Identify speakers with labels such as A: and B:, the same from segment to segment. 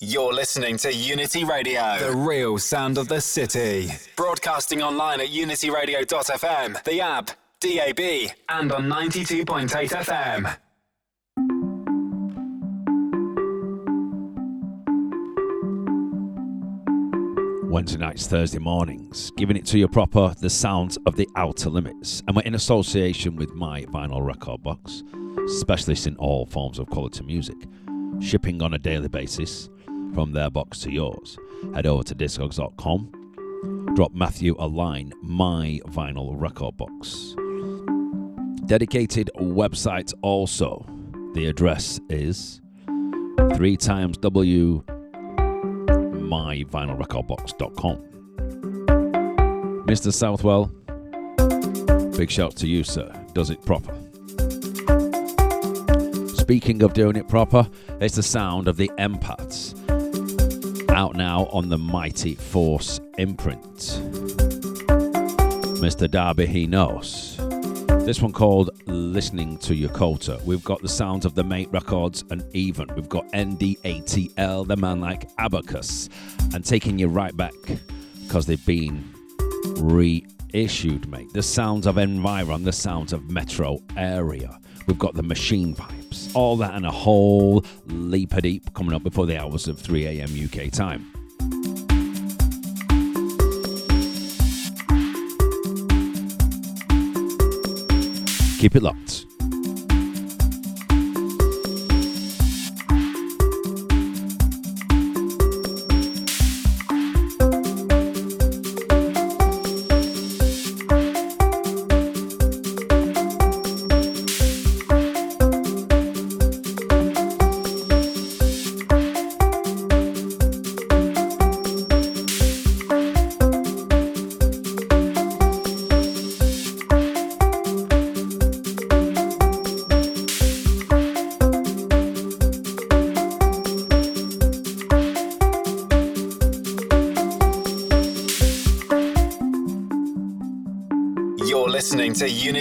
A: You're listening to Unity Radio, the real sound of the city. Broadcasting online at unityradio.fm, the app, DAB, and on 92.8 FM.
B: Wednesday nights, Thursday mornings, giving it to you proper, the sounds of the outer limits. And we're in association with my vinyl record box, specialist in all forms of quality music, shipping on a daily basis from their box to yours. Head over to discogs.com, drop Matthew a line, my vinyl record box. Dedicated website also. The address is three times W myvinylrecordbox.com. Mr. Southwell, big shout to you, sir. Does it proper. Speaking of doing it proper, it's the sound of the Empaths. Out now on the Mighty Force imprint. Mr. Darby, he knows. This one called Listening to Yakota. We've got the sounds of the Mate Records and Evenn we've got NDATL, the man like Abacus, and taking you right back because they've been reissued, mate. The sounds of Environ, the sounds of Metro Area. We've got the machine all that and a whole leap a deep coming up before the hours of 3 a.m. UK time. Keep it locked.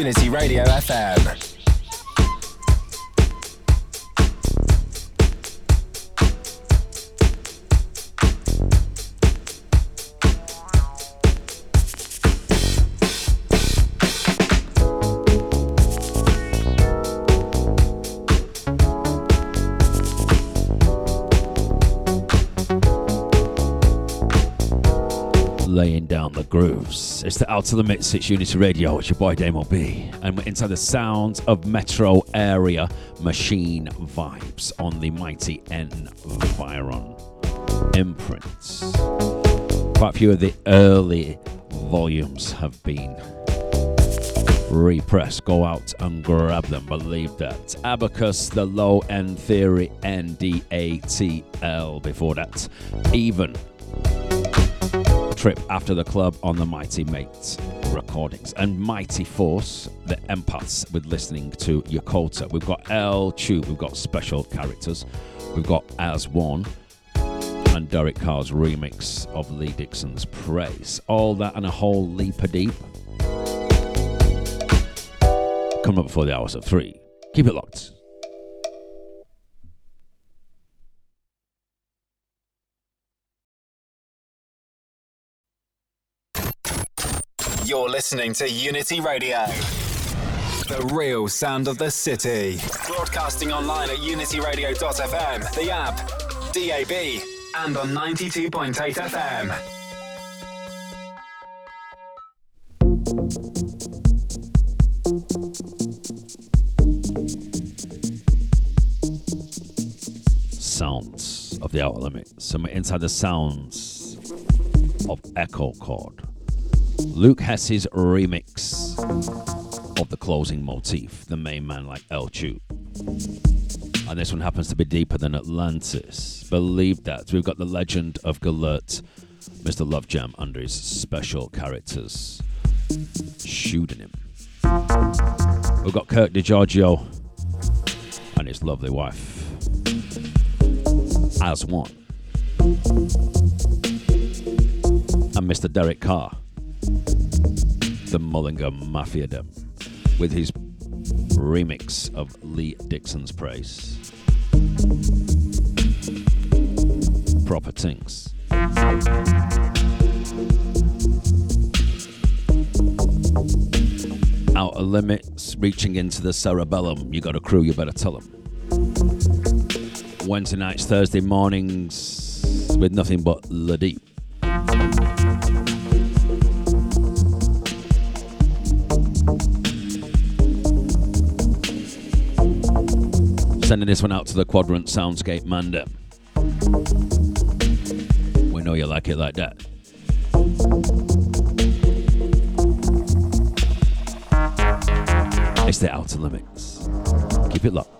A: Unity Radio FM.
B: Laying down the grooves. It's the Outta Limits, it's Unity Radio, it's your boy Damo B. And we're inside the sounds of metro area machine vibes on the mighty Environ imprints. Quite a few of the early volumes have been repressed. Go out and grab them, believe that. Abacus, the low end theory, NDATL. Before that, even trip after the club on the Mighty Mates recordings. And Mighty Force, the empaths with listening to Yakota. We've got El Choop, we've got special characters, we've got As One, and Derek Carr's remix of Leigh Dickson's Praise. All that and a whole leap of deep. Coming up before the hours of three. Keep it locked.
A: Listening to Unity Radio. The real sound of the city. Broadcasting online at unityradio.fm, the app, DAB, and on 92.8 FM.
B: Sounds of the Outta Limits. Some inside the sounds of Echocord. Luke Hess's remix of the closing motif, the main man like El Choop. And this one happens to be deeper than Atlantis. Believe that. We've got the legend of Galert, Mr. Love Jam, under his special characters, shooting him. We've got Kirk Degiorgio and his lovely wife as one. And Mr. Derek Carr, the Mullingar Mafia Dem, with his remix of Leigh Dickson's Praise. Proper things. Outer limits, reaching into the cerebellum. You got a crew, you better tell them. Wednesday nights, Thursday mornings, with nothing but the deep. Sending this one out to the Quadrant Soundscape Manda. We know you like it like that. It's the Outer Limits. Keep it locked.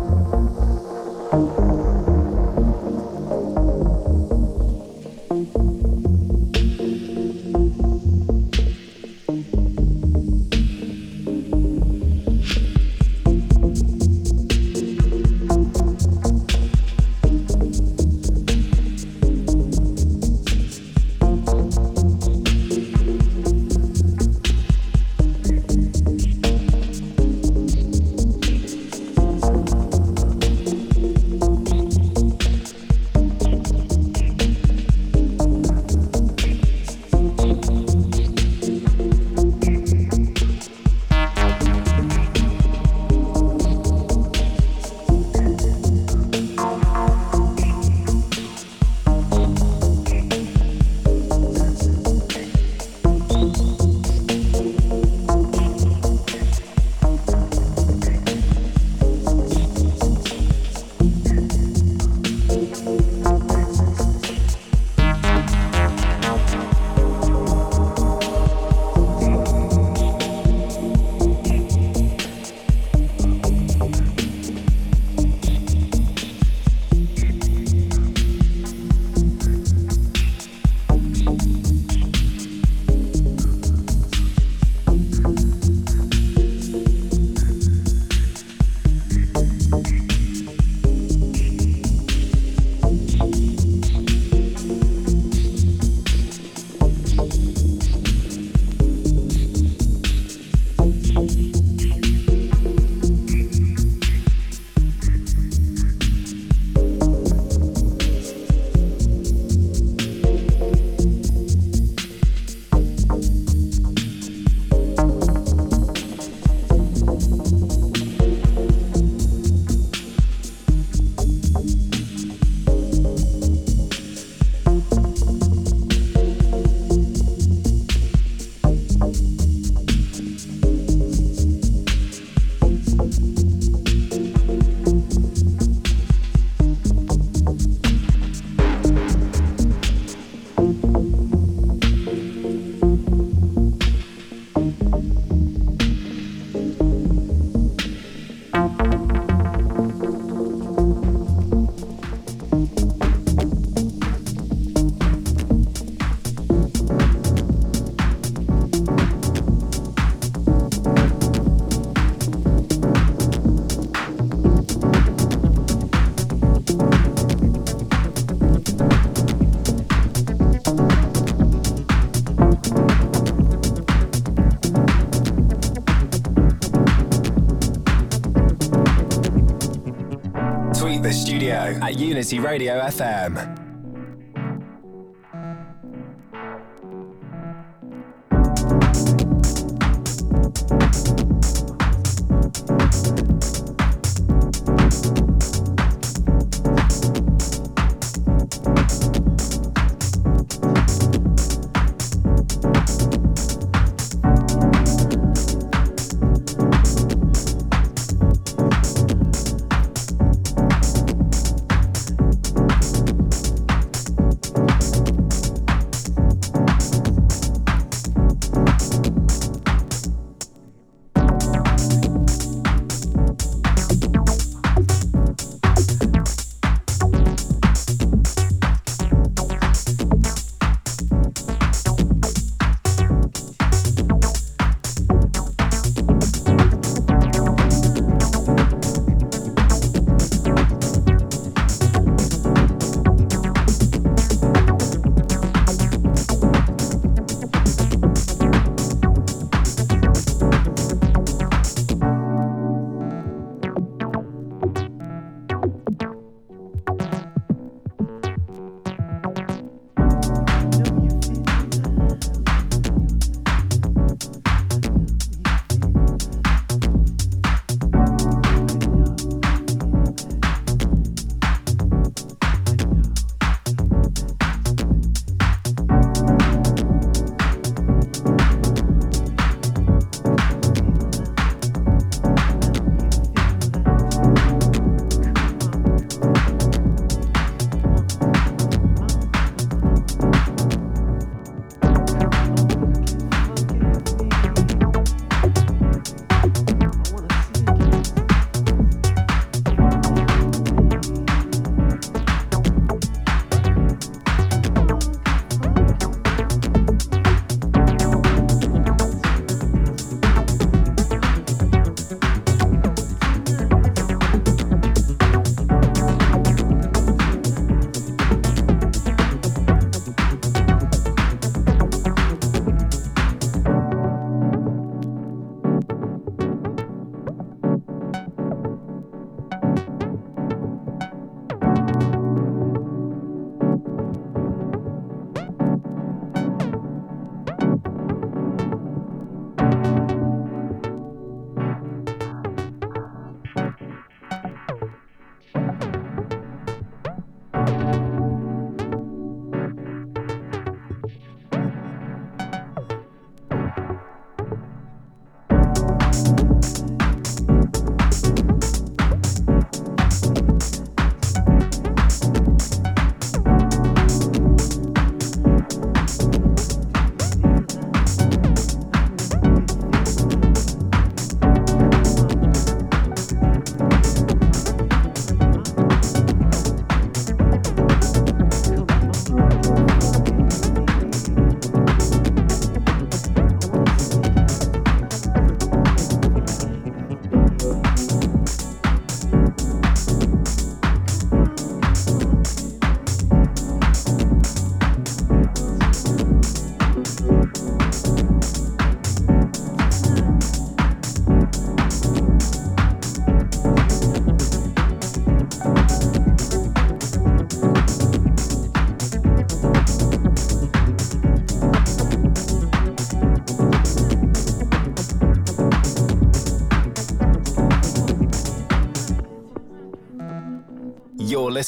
A: At Unity Radio FM.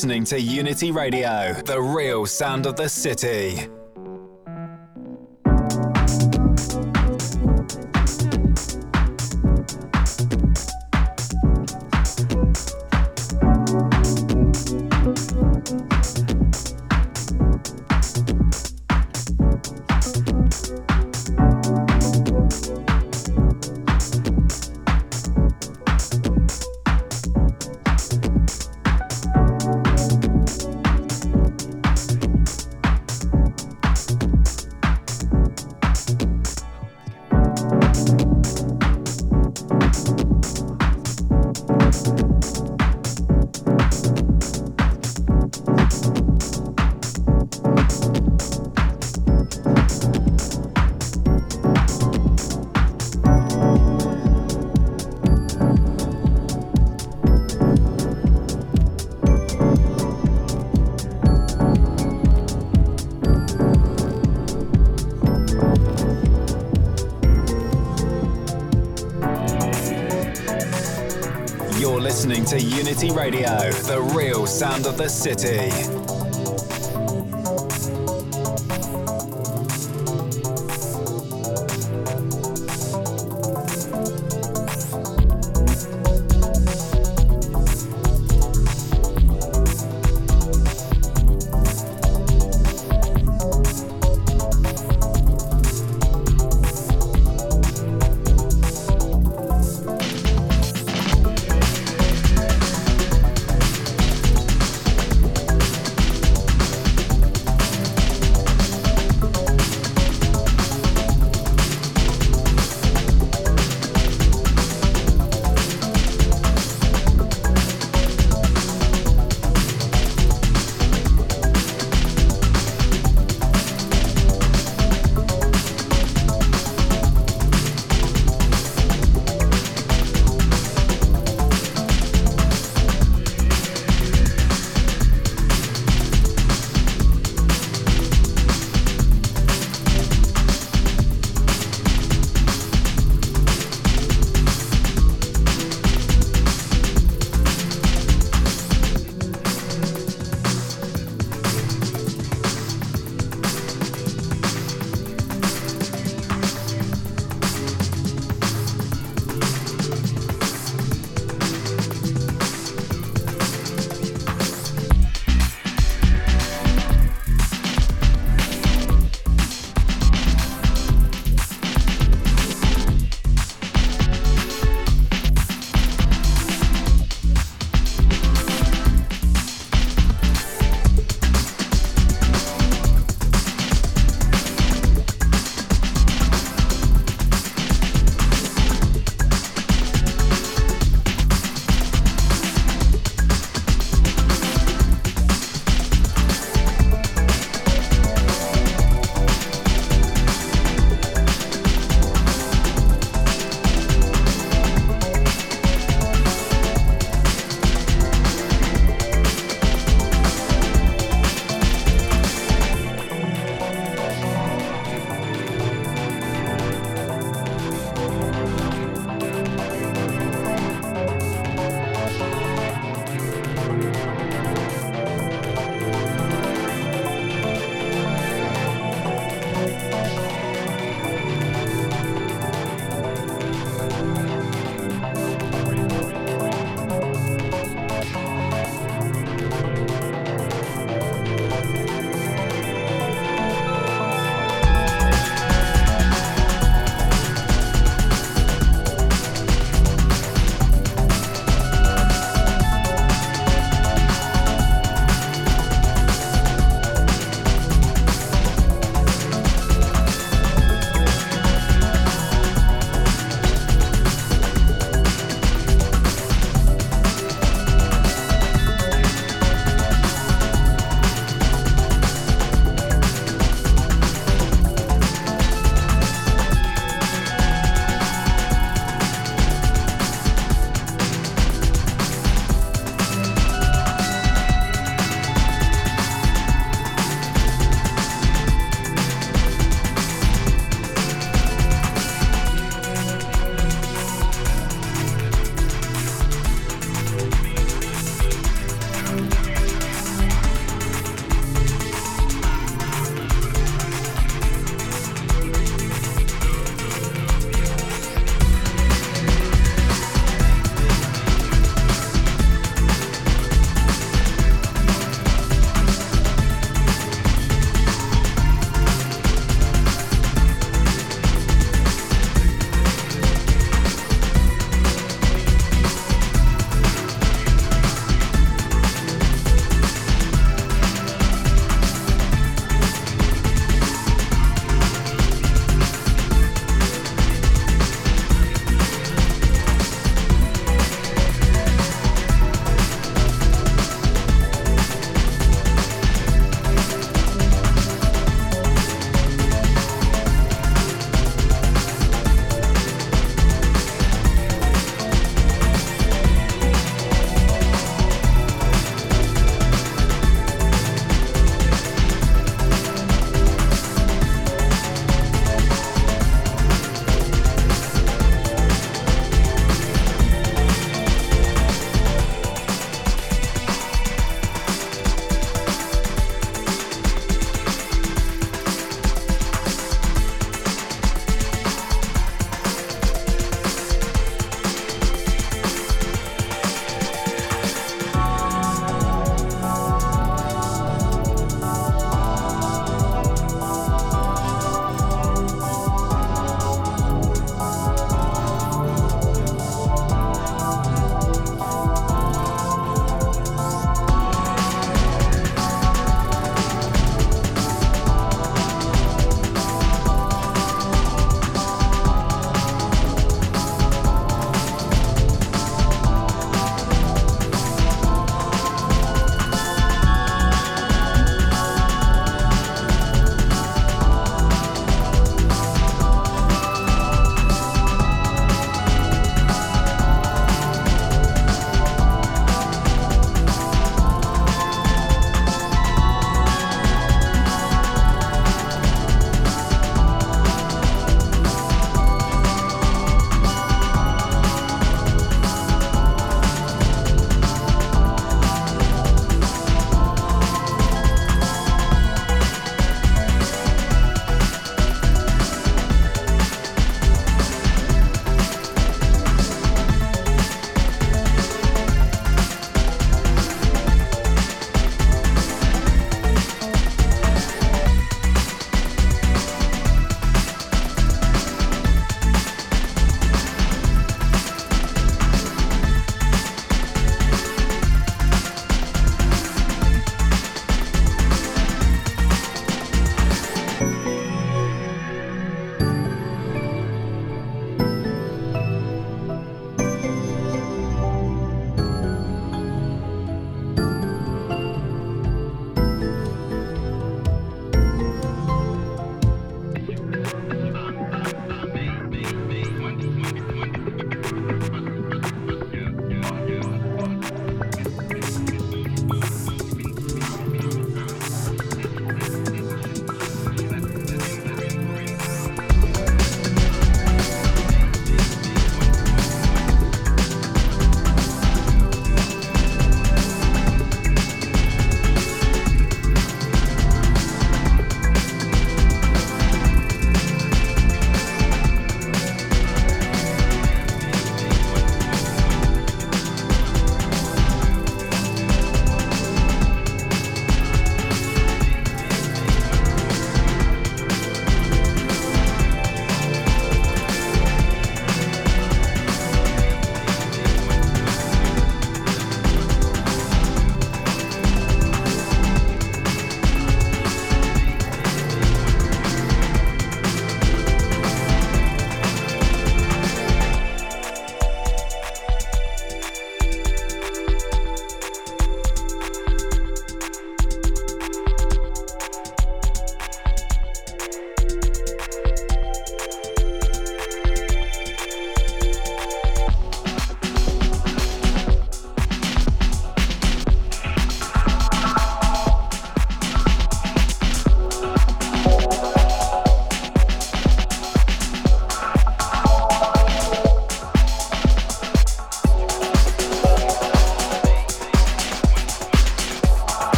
A: Listening to Unity Radio, the real sound of the city. Listening to Unity Radio, the real sound of the city.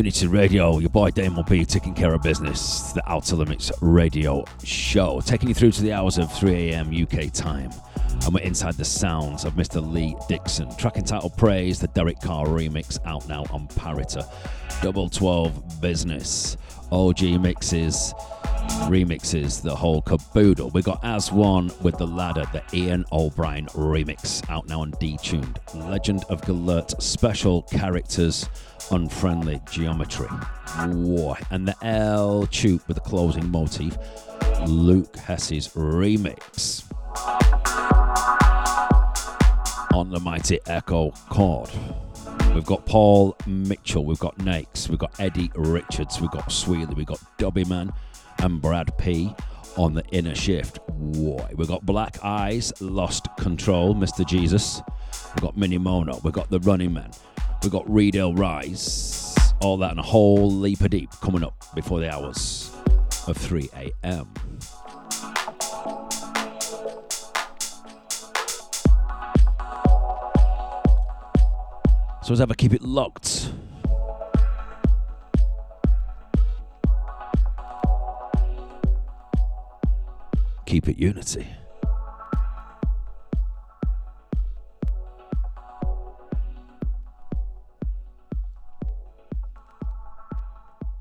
B: Unity Radio, your boy Damo B taking care of business, the Outta Limits Radio Show, taking you through to the hours of 3 a.m. UK time. And we're inside the sounds of Mr. Leigh Dickson. Track entitled Praise, the Derek Carr remix, out now on Pariter. Double 12 Business, OG mixes, remixes, the whole caboodle. We got As One with The Ladder, the Ian O'Brien remix, out now on Detuned. Legend of Galert, special characters unfriendly geometry. Whoa. And the El Choop with the closing motif, Luke Hess's remix. On the mighty Echo chord. We've got Paul Mitchell, we've got Nakes, we've got Eddie Richards, we've got Sweely, we've got Dubbyman and Brad P on the inner shift. Whoa. We've got Black Eyes, Lost Control, Mr. Jesus. We've got Minimono, we've got The Running Man, We've got Reedale Rise, all that and a whole leap of deep coming up before the hours of 3 a.m. So as ever, keep it locked. Keep it unity.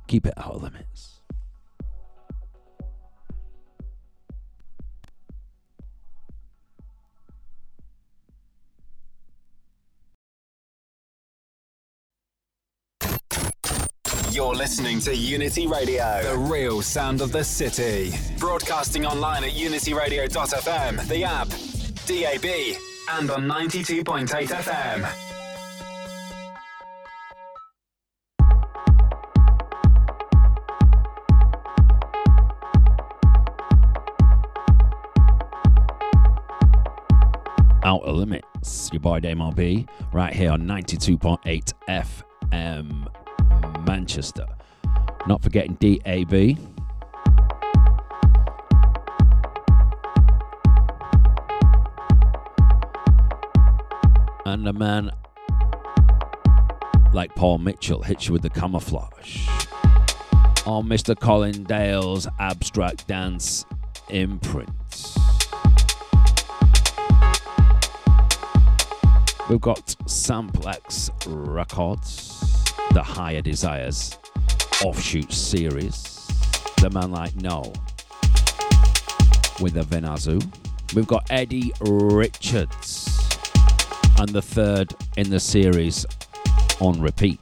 B: Keep it out limits.
A: You're listening to Unity Radio, the real sound of the city. Broadcasting online at unityradio.fm, the app, DAB, and on 92.8 FM.
B: Limits. Your boy Dame RB, right here on 92.8 FM Manchester. Not forgetting DAB. And a man like Paul Mitchell hits you with the camouflage. On Mr. Colin Dale's Abstrakt Dance imprint. We've got Samplex Records, the Higher Desires offshoot series, The Man Like No with the Vinazou. We've got Eddie Richards, and the third in the series on repeat.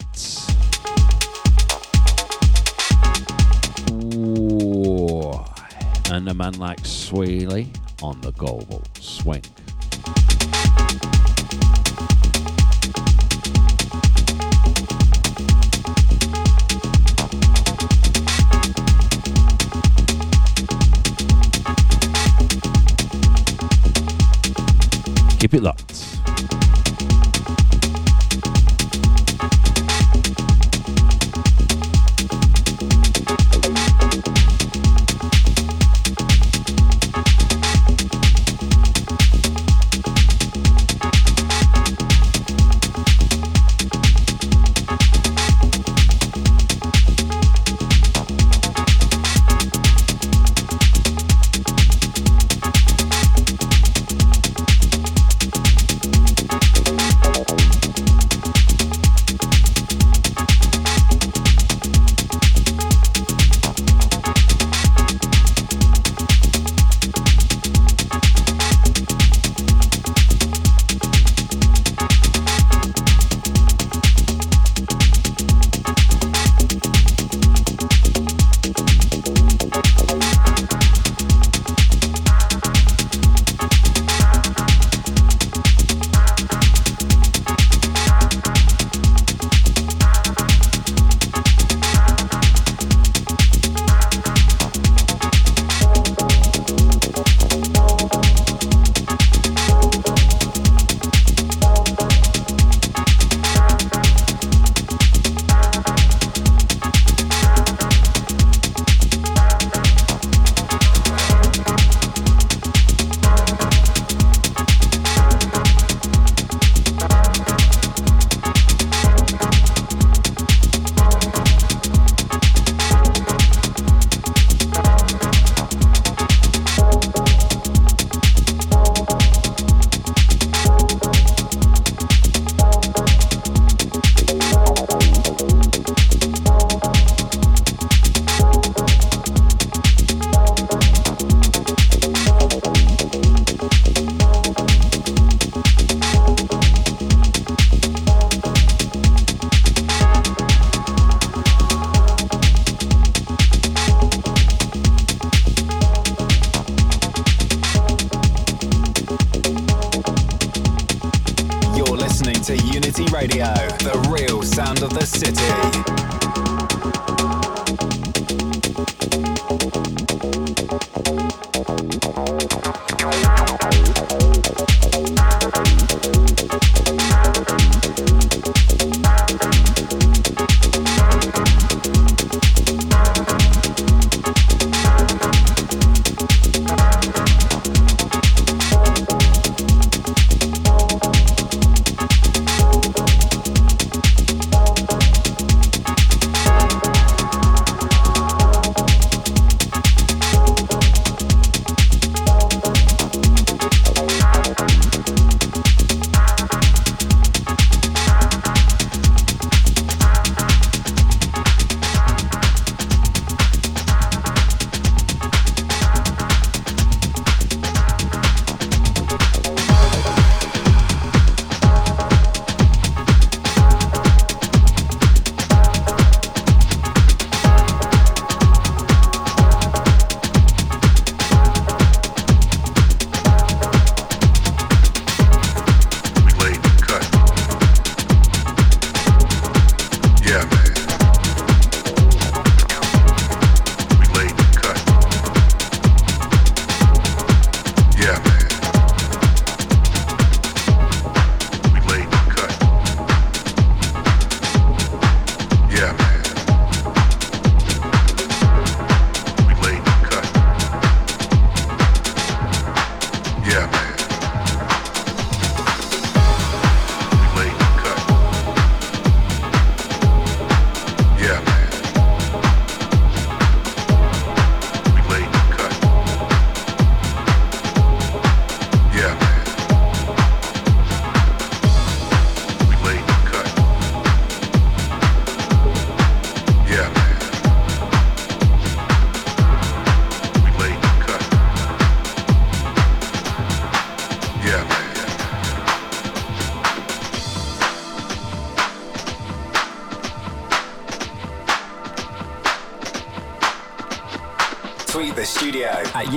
B: Ooh. And a man like Sweely on the global swing. Keep it locked.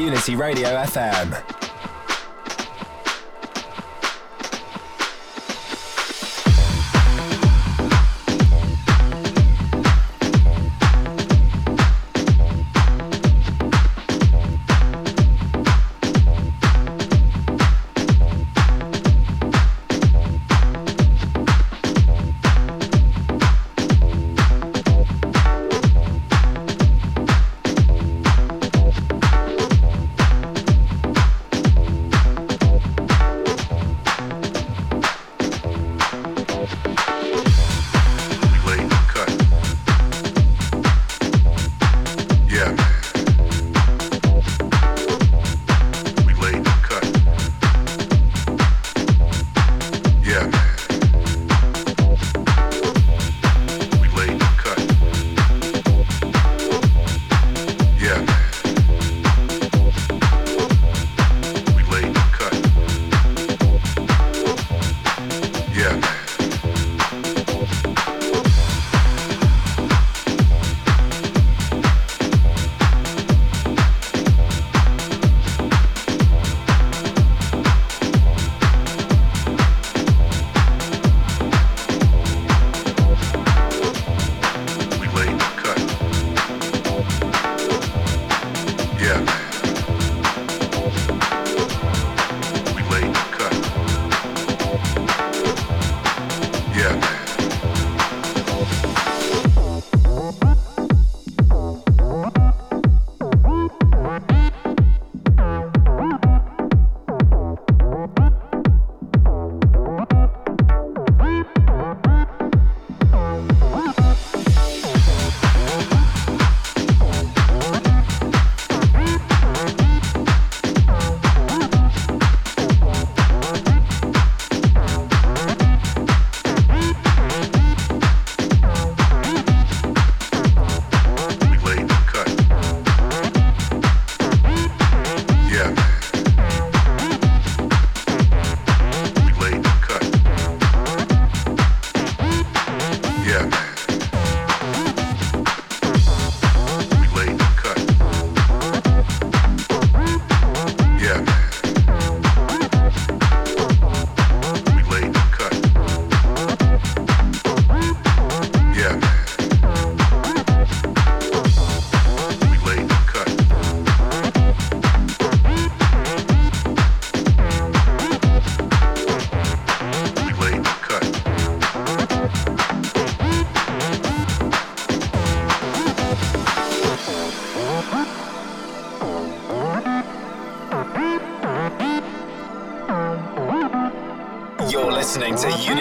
C: Unity Radio FM.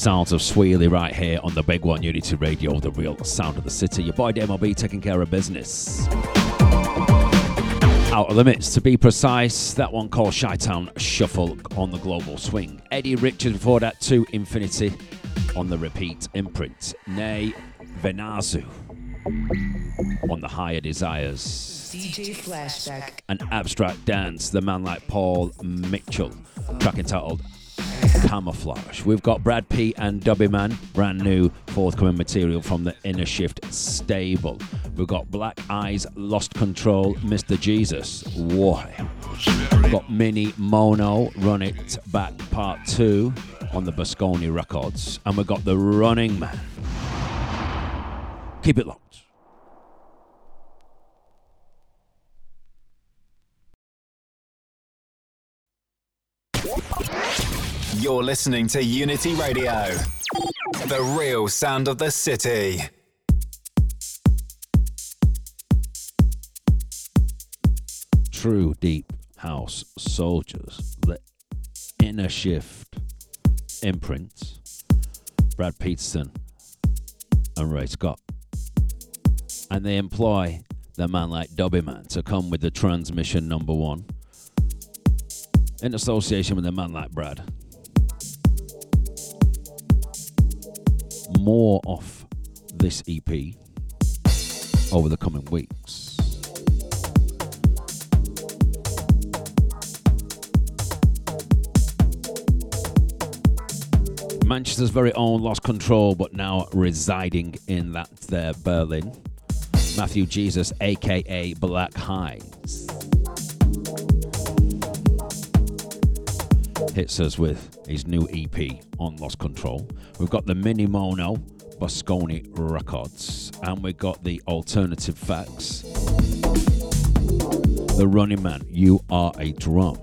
B: Sounds of Sweely right here on the big one, Unity Radio, the real sound of the city. Your boy DMLB taking care of business. Outta Limits, to be precise, that one called Chi Town Shuffle on the Global Swing. Eddie Richards before that, to Infinity on the repeat imprint. Nay Vinazou on the Higher Desires.
D: DJ Flashback.
B: An Abstrakt Dance, the man like Paul Mitchell, track entitled Camouflage. We've got Brad P and Dubbyman, brand new forthcoming material from the Inner Shift stable. We've got Black Eyes, Lost Control, Mr. Jesus. Why? We've got Minimono, Run It Back Part 2 on the Bosconi Records. And we've got The Running Man. Keep it locked.
A: You're listening to Unity Radio, the real sound of the city.
B: True deep house soldiers, the inner shift imprints, Brad Peterson and Ray Scott. And they employ the man like Dubbyman to come with the transmission number one in association with a man like Brad. More off this EP over the coming weeks. Manchester's very own lost control, but now residing in that there Berlin. Matthew Jesus, aka Black Eyes. Hits us with his new EP on Lost Control. We've got the Minimono Bosconi Records, and we've got the Alternative Facts. The Running Man, You Are a Drum.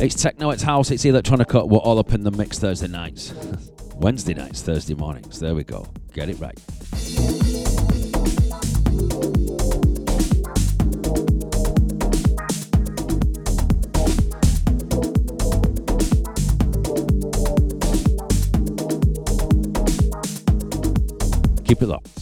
B: It's techno, it's house, it's electronica. We're all up in the mix Thursday nights, Wednesday nights, Thursday mornings. There we go. Get it right. Keep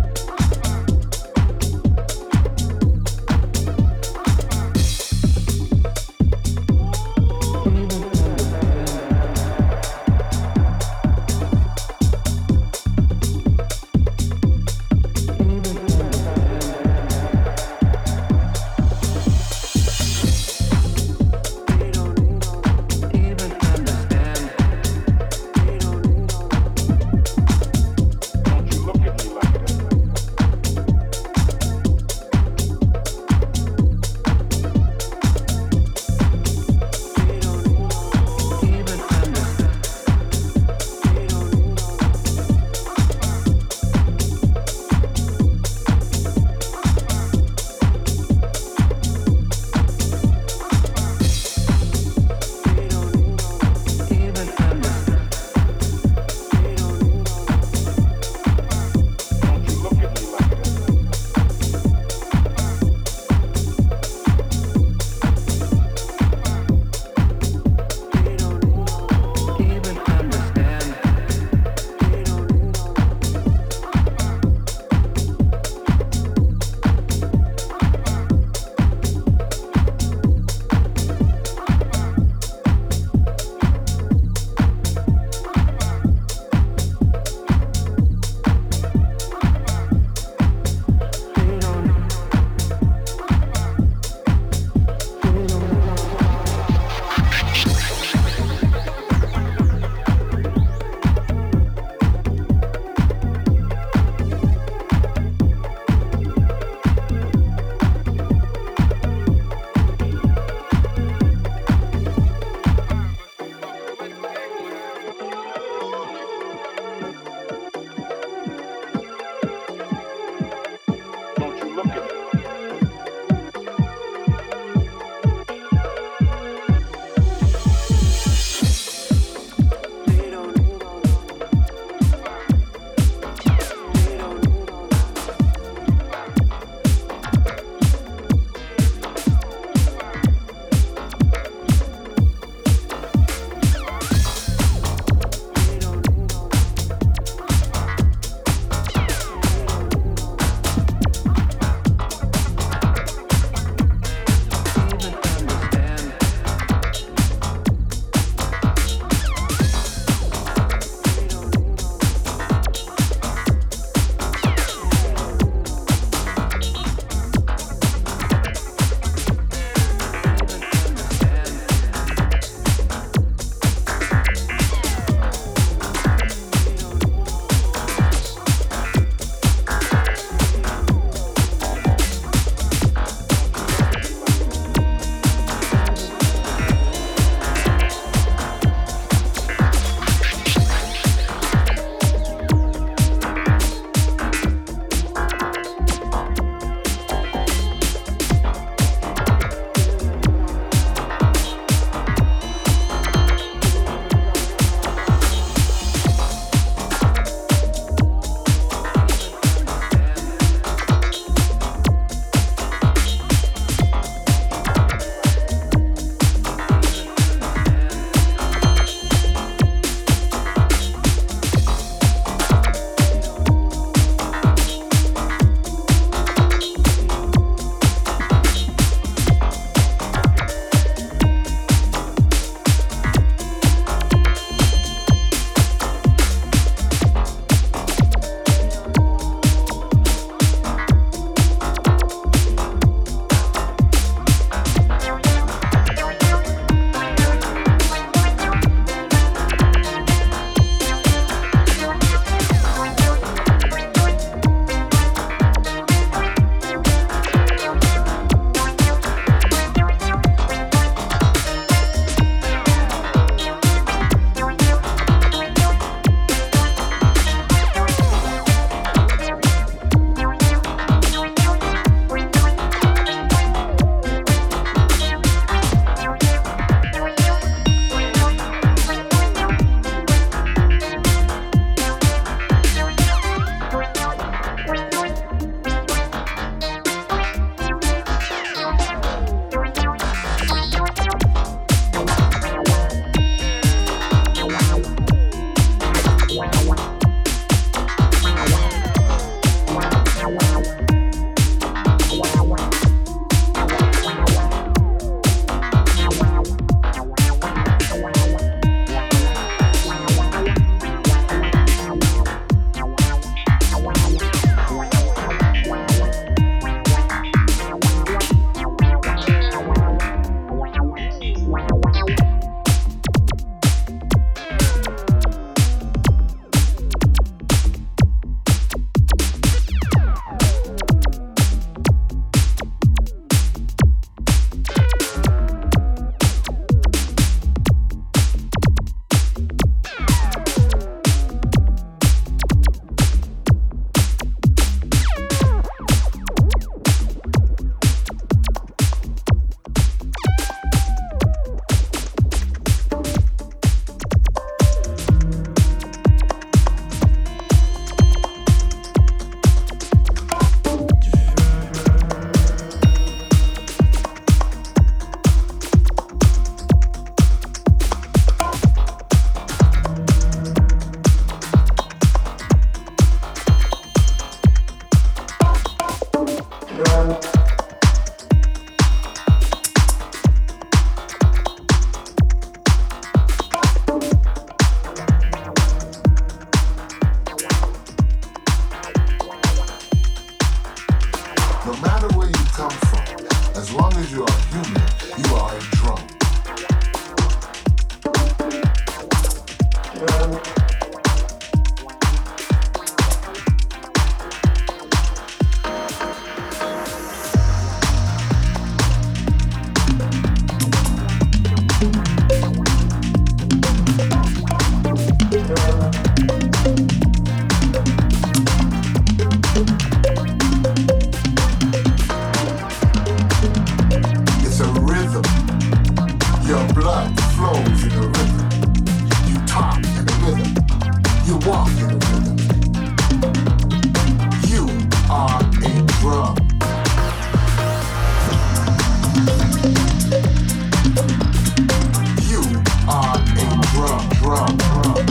A: from.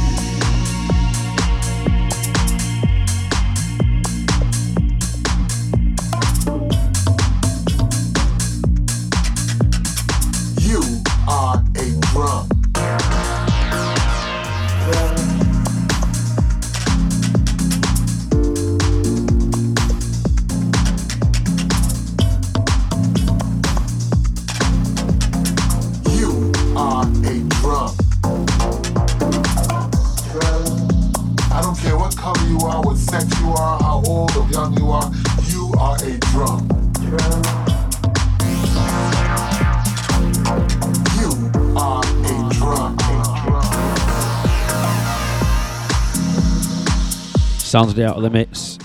B: Sounds of the Outta Limits.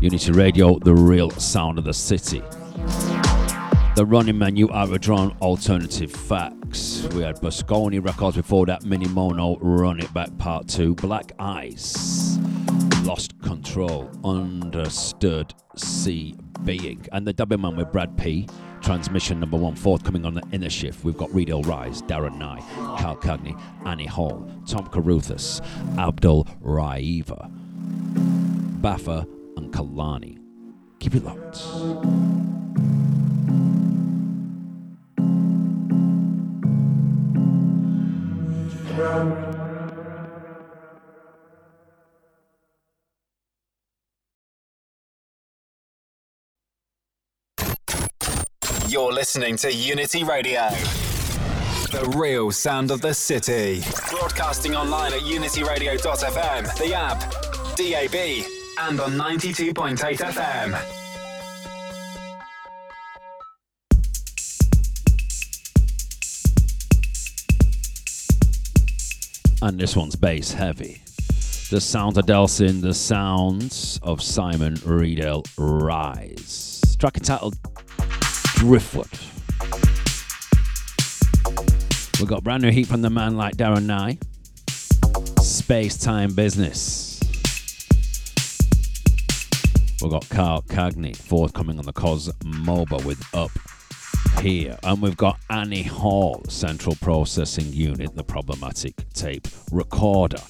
B: Unity Radio, the real sound of the city. The Running Man, you are a drone alternative facts. We had Bosconi records before that, Minimono, Run It Back Part 2, Black Eyes, Lost Control, Understood, Sea Being, and the Dubbyman with Brad P. Transmission number one forthcoming on the inner shift. We've got Reedale Rise, Darren Nye, Kalcagni, Annie Hall, Tom Carruthers, Abdul Raeva, Baffa, and Kalani. Keep it locked.
A: You're listening to Unity Radio. The real sound of the city. Broadcasting online at unityradio.fm, the app, DAB, and on 92.8 FM.
B: And this one's bass heavy. The sound of Delsin, the sounds of Simon Reedale Rise. Track entitled Driftwood. We've got brand new heat from the man like Darren Nye. Space Time Business. We've got Kalcagni forthcoming on the Cos MOBA with Up Here. And we've got Annie Hall, Central Processing Unit, the problematic tape recorder.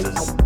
A: Jesus.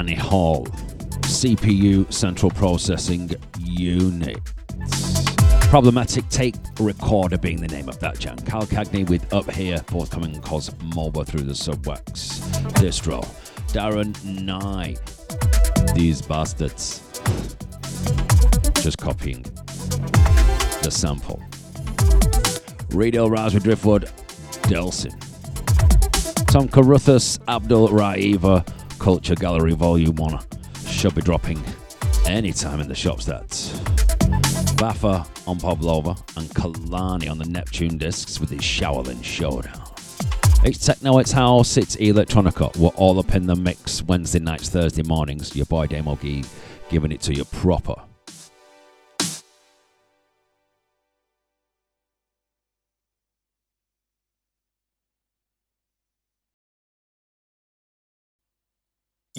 B: Annie Hall, CPU Central Processing Unit. Problematic Tape Recorder being the name of that jam. Kalcagni with Up Here, forthcoming Cosmoba through the Subwax distro. Darren Nye, these bastards. Just copying the sample. Radio Raspberry Driftwood, Delsin. Tom Carruthers, Abdul Raeva, Kulture Gallerie Volume 1 should be dropping anytime in the shops. That's Baffa on Pa'volar and Kalani on the Neptune discs with his Shaolin Showdown. It's techno, it's house, it's electronica. We're all up in the mix Wednesday nights, Thursday mornings. Your boy Damo B giving it to you proper.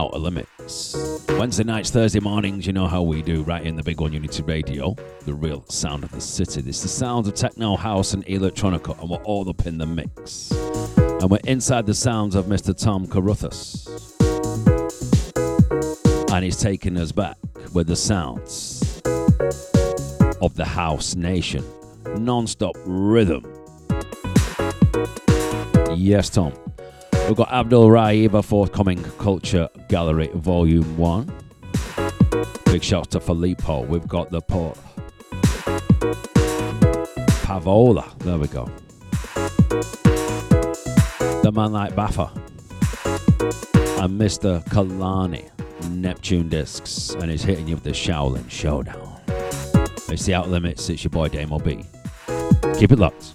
B: Outta Limits. Wednesday nights, Thursday mornings, you know how we do, right in the big one, Unity Radio, the real sound of the city. Is the sound of techno, house, and electronica, and we're all up in the mix and we're inside the sounds of Mr. Tom Carruthers. And he's taking us back with the sounds of the house nation. Non stop rhythm. Yes, Tom. We've got Abdul Raeva forthcoming Kulture Gallerie Volume 1. Big shout to Filippo. We've got the port Pa'volar. There we go. The man like Baffa. And Mr. Kalani. Neptune Disks. And he's hitting you with the Shaolin Showdown. It's the Out Limits. It's your boy Damo B. Keep it locked.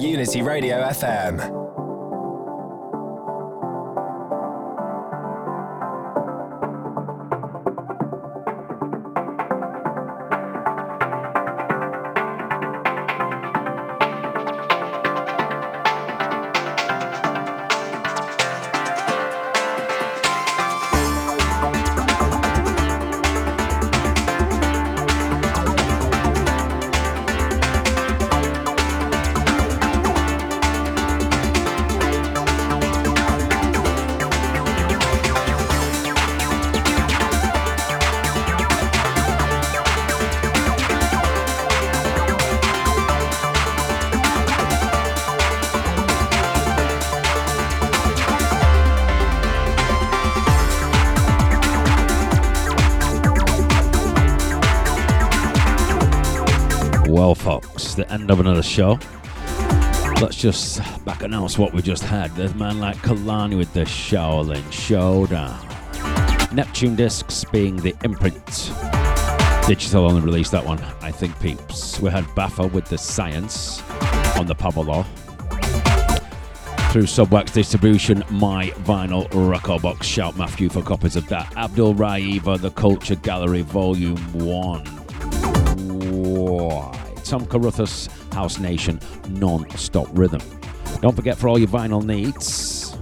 A: Unity Radio FM.
B: End of another show. Let's just back announce what we just had. There's man like Kalani with the Shaolin Showdown. Neptune Disks being the imprint. Digital only released that one, I think, peeps. We had Baffa with the Science on the Pa'volar. Through Subwax Distribution, my vinyl record box. Shout Matthew for copies of that. Abdul Raeva, The Kulture Gallerie, Volume 1. Tom Carruthers, House Nation, non stop rhythm. Don't forget for all your vinyl needs,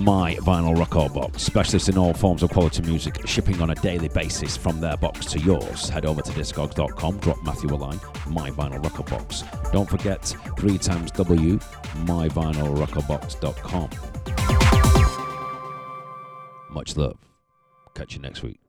B: my vinyl record box, specialist in all forms of quality music, shipping on a daily basis from their box to yours. Head over to discogs.com, drop Matthew a line, my vinyl record box. Don't forget three times W, myvinylrecordbox.com. Much love. Catch you next week.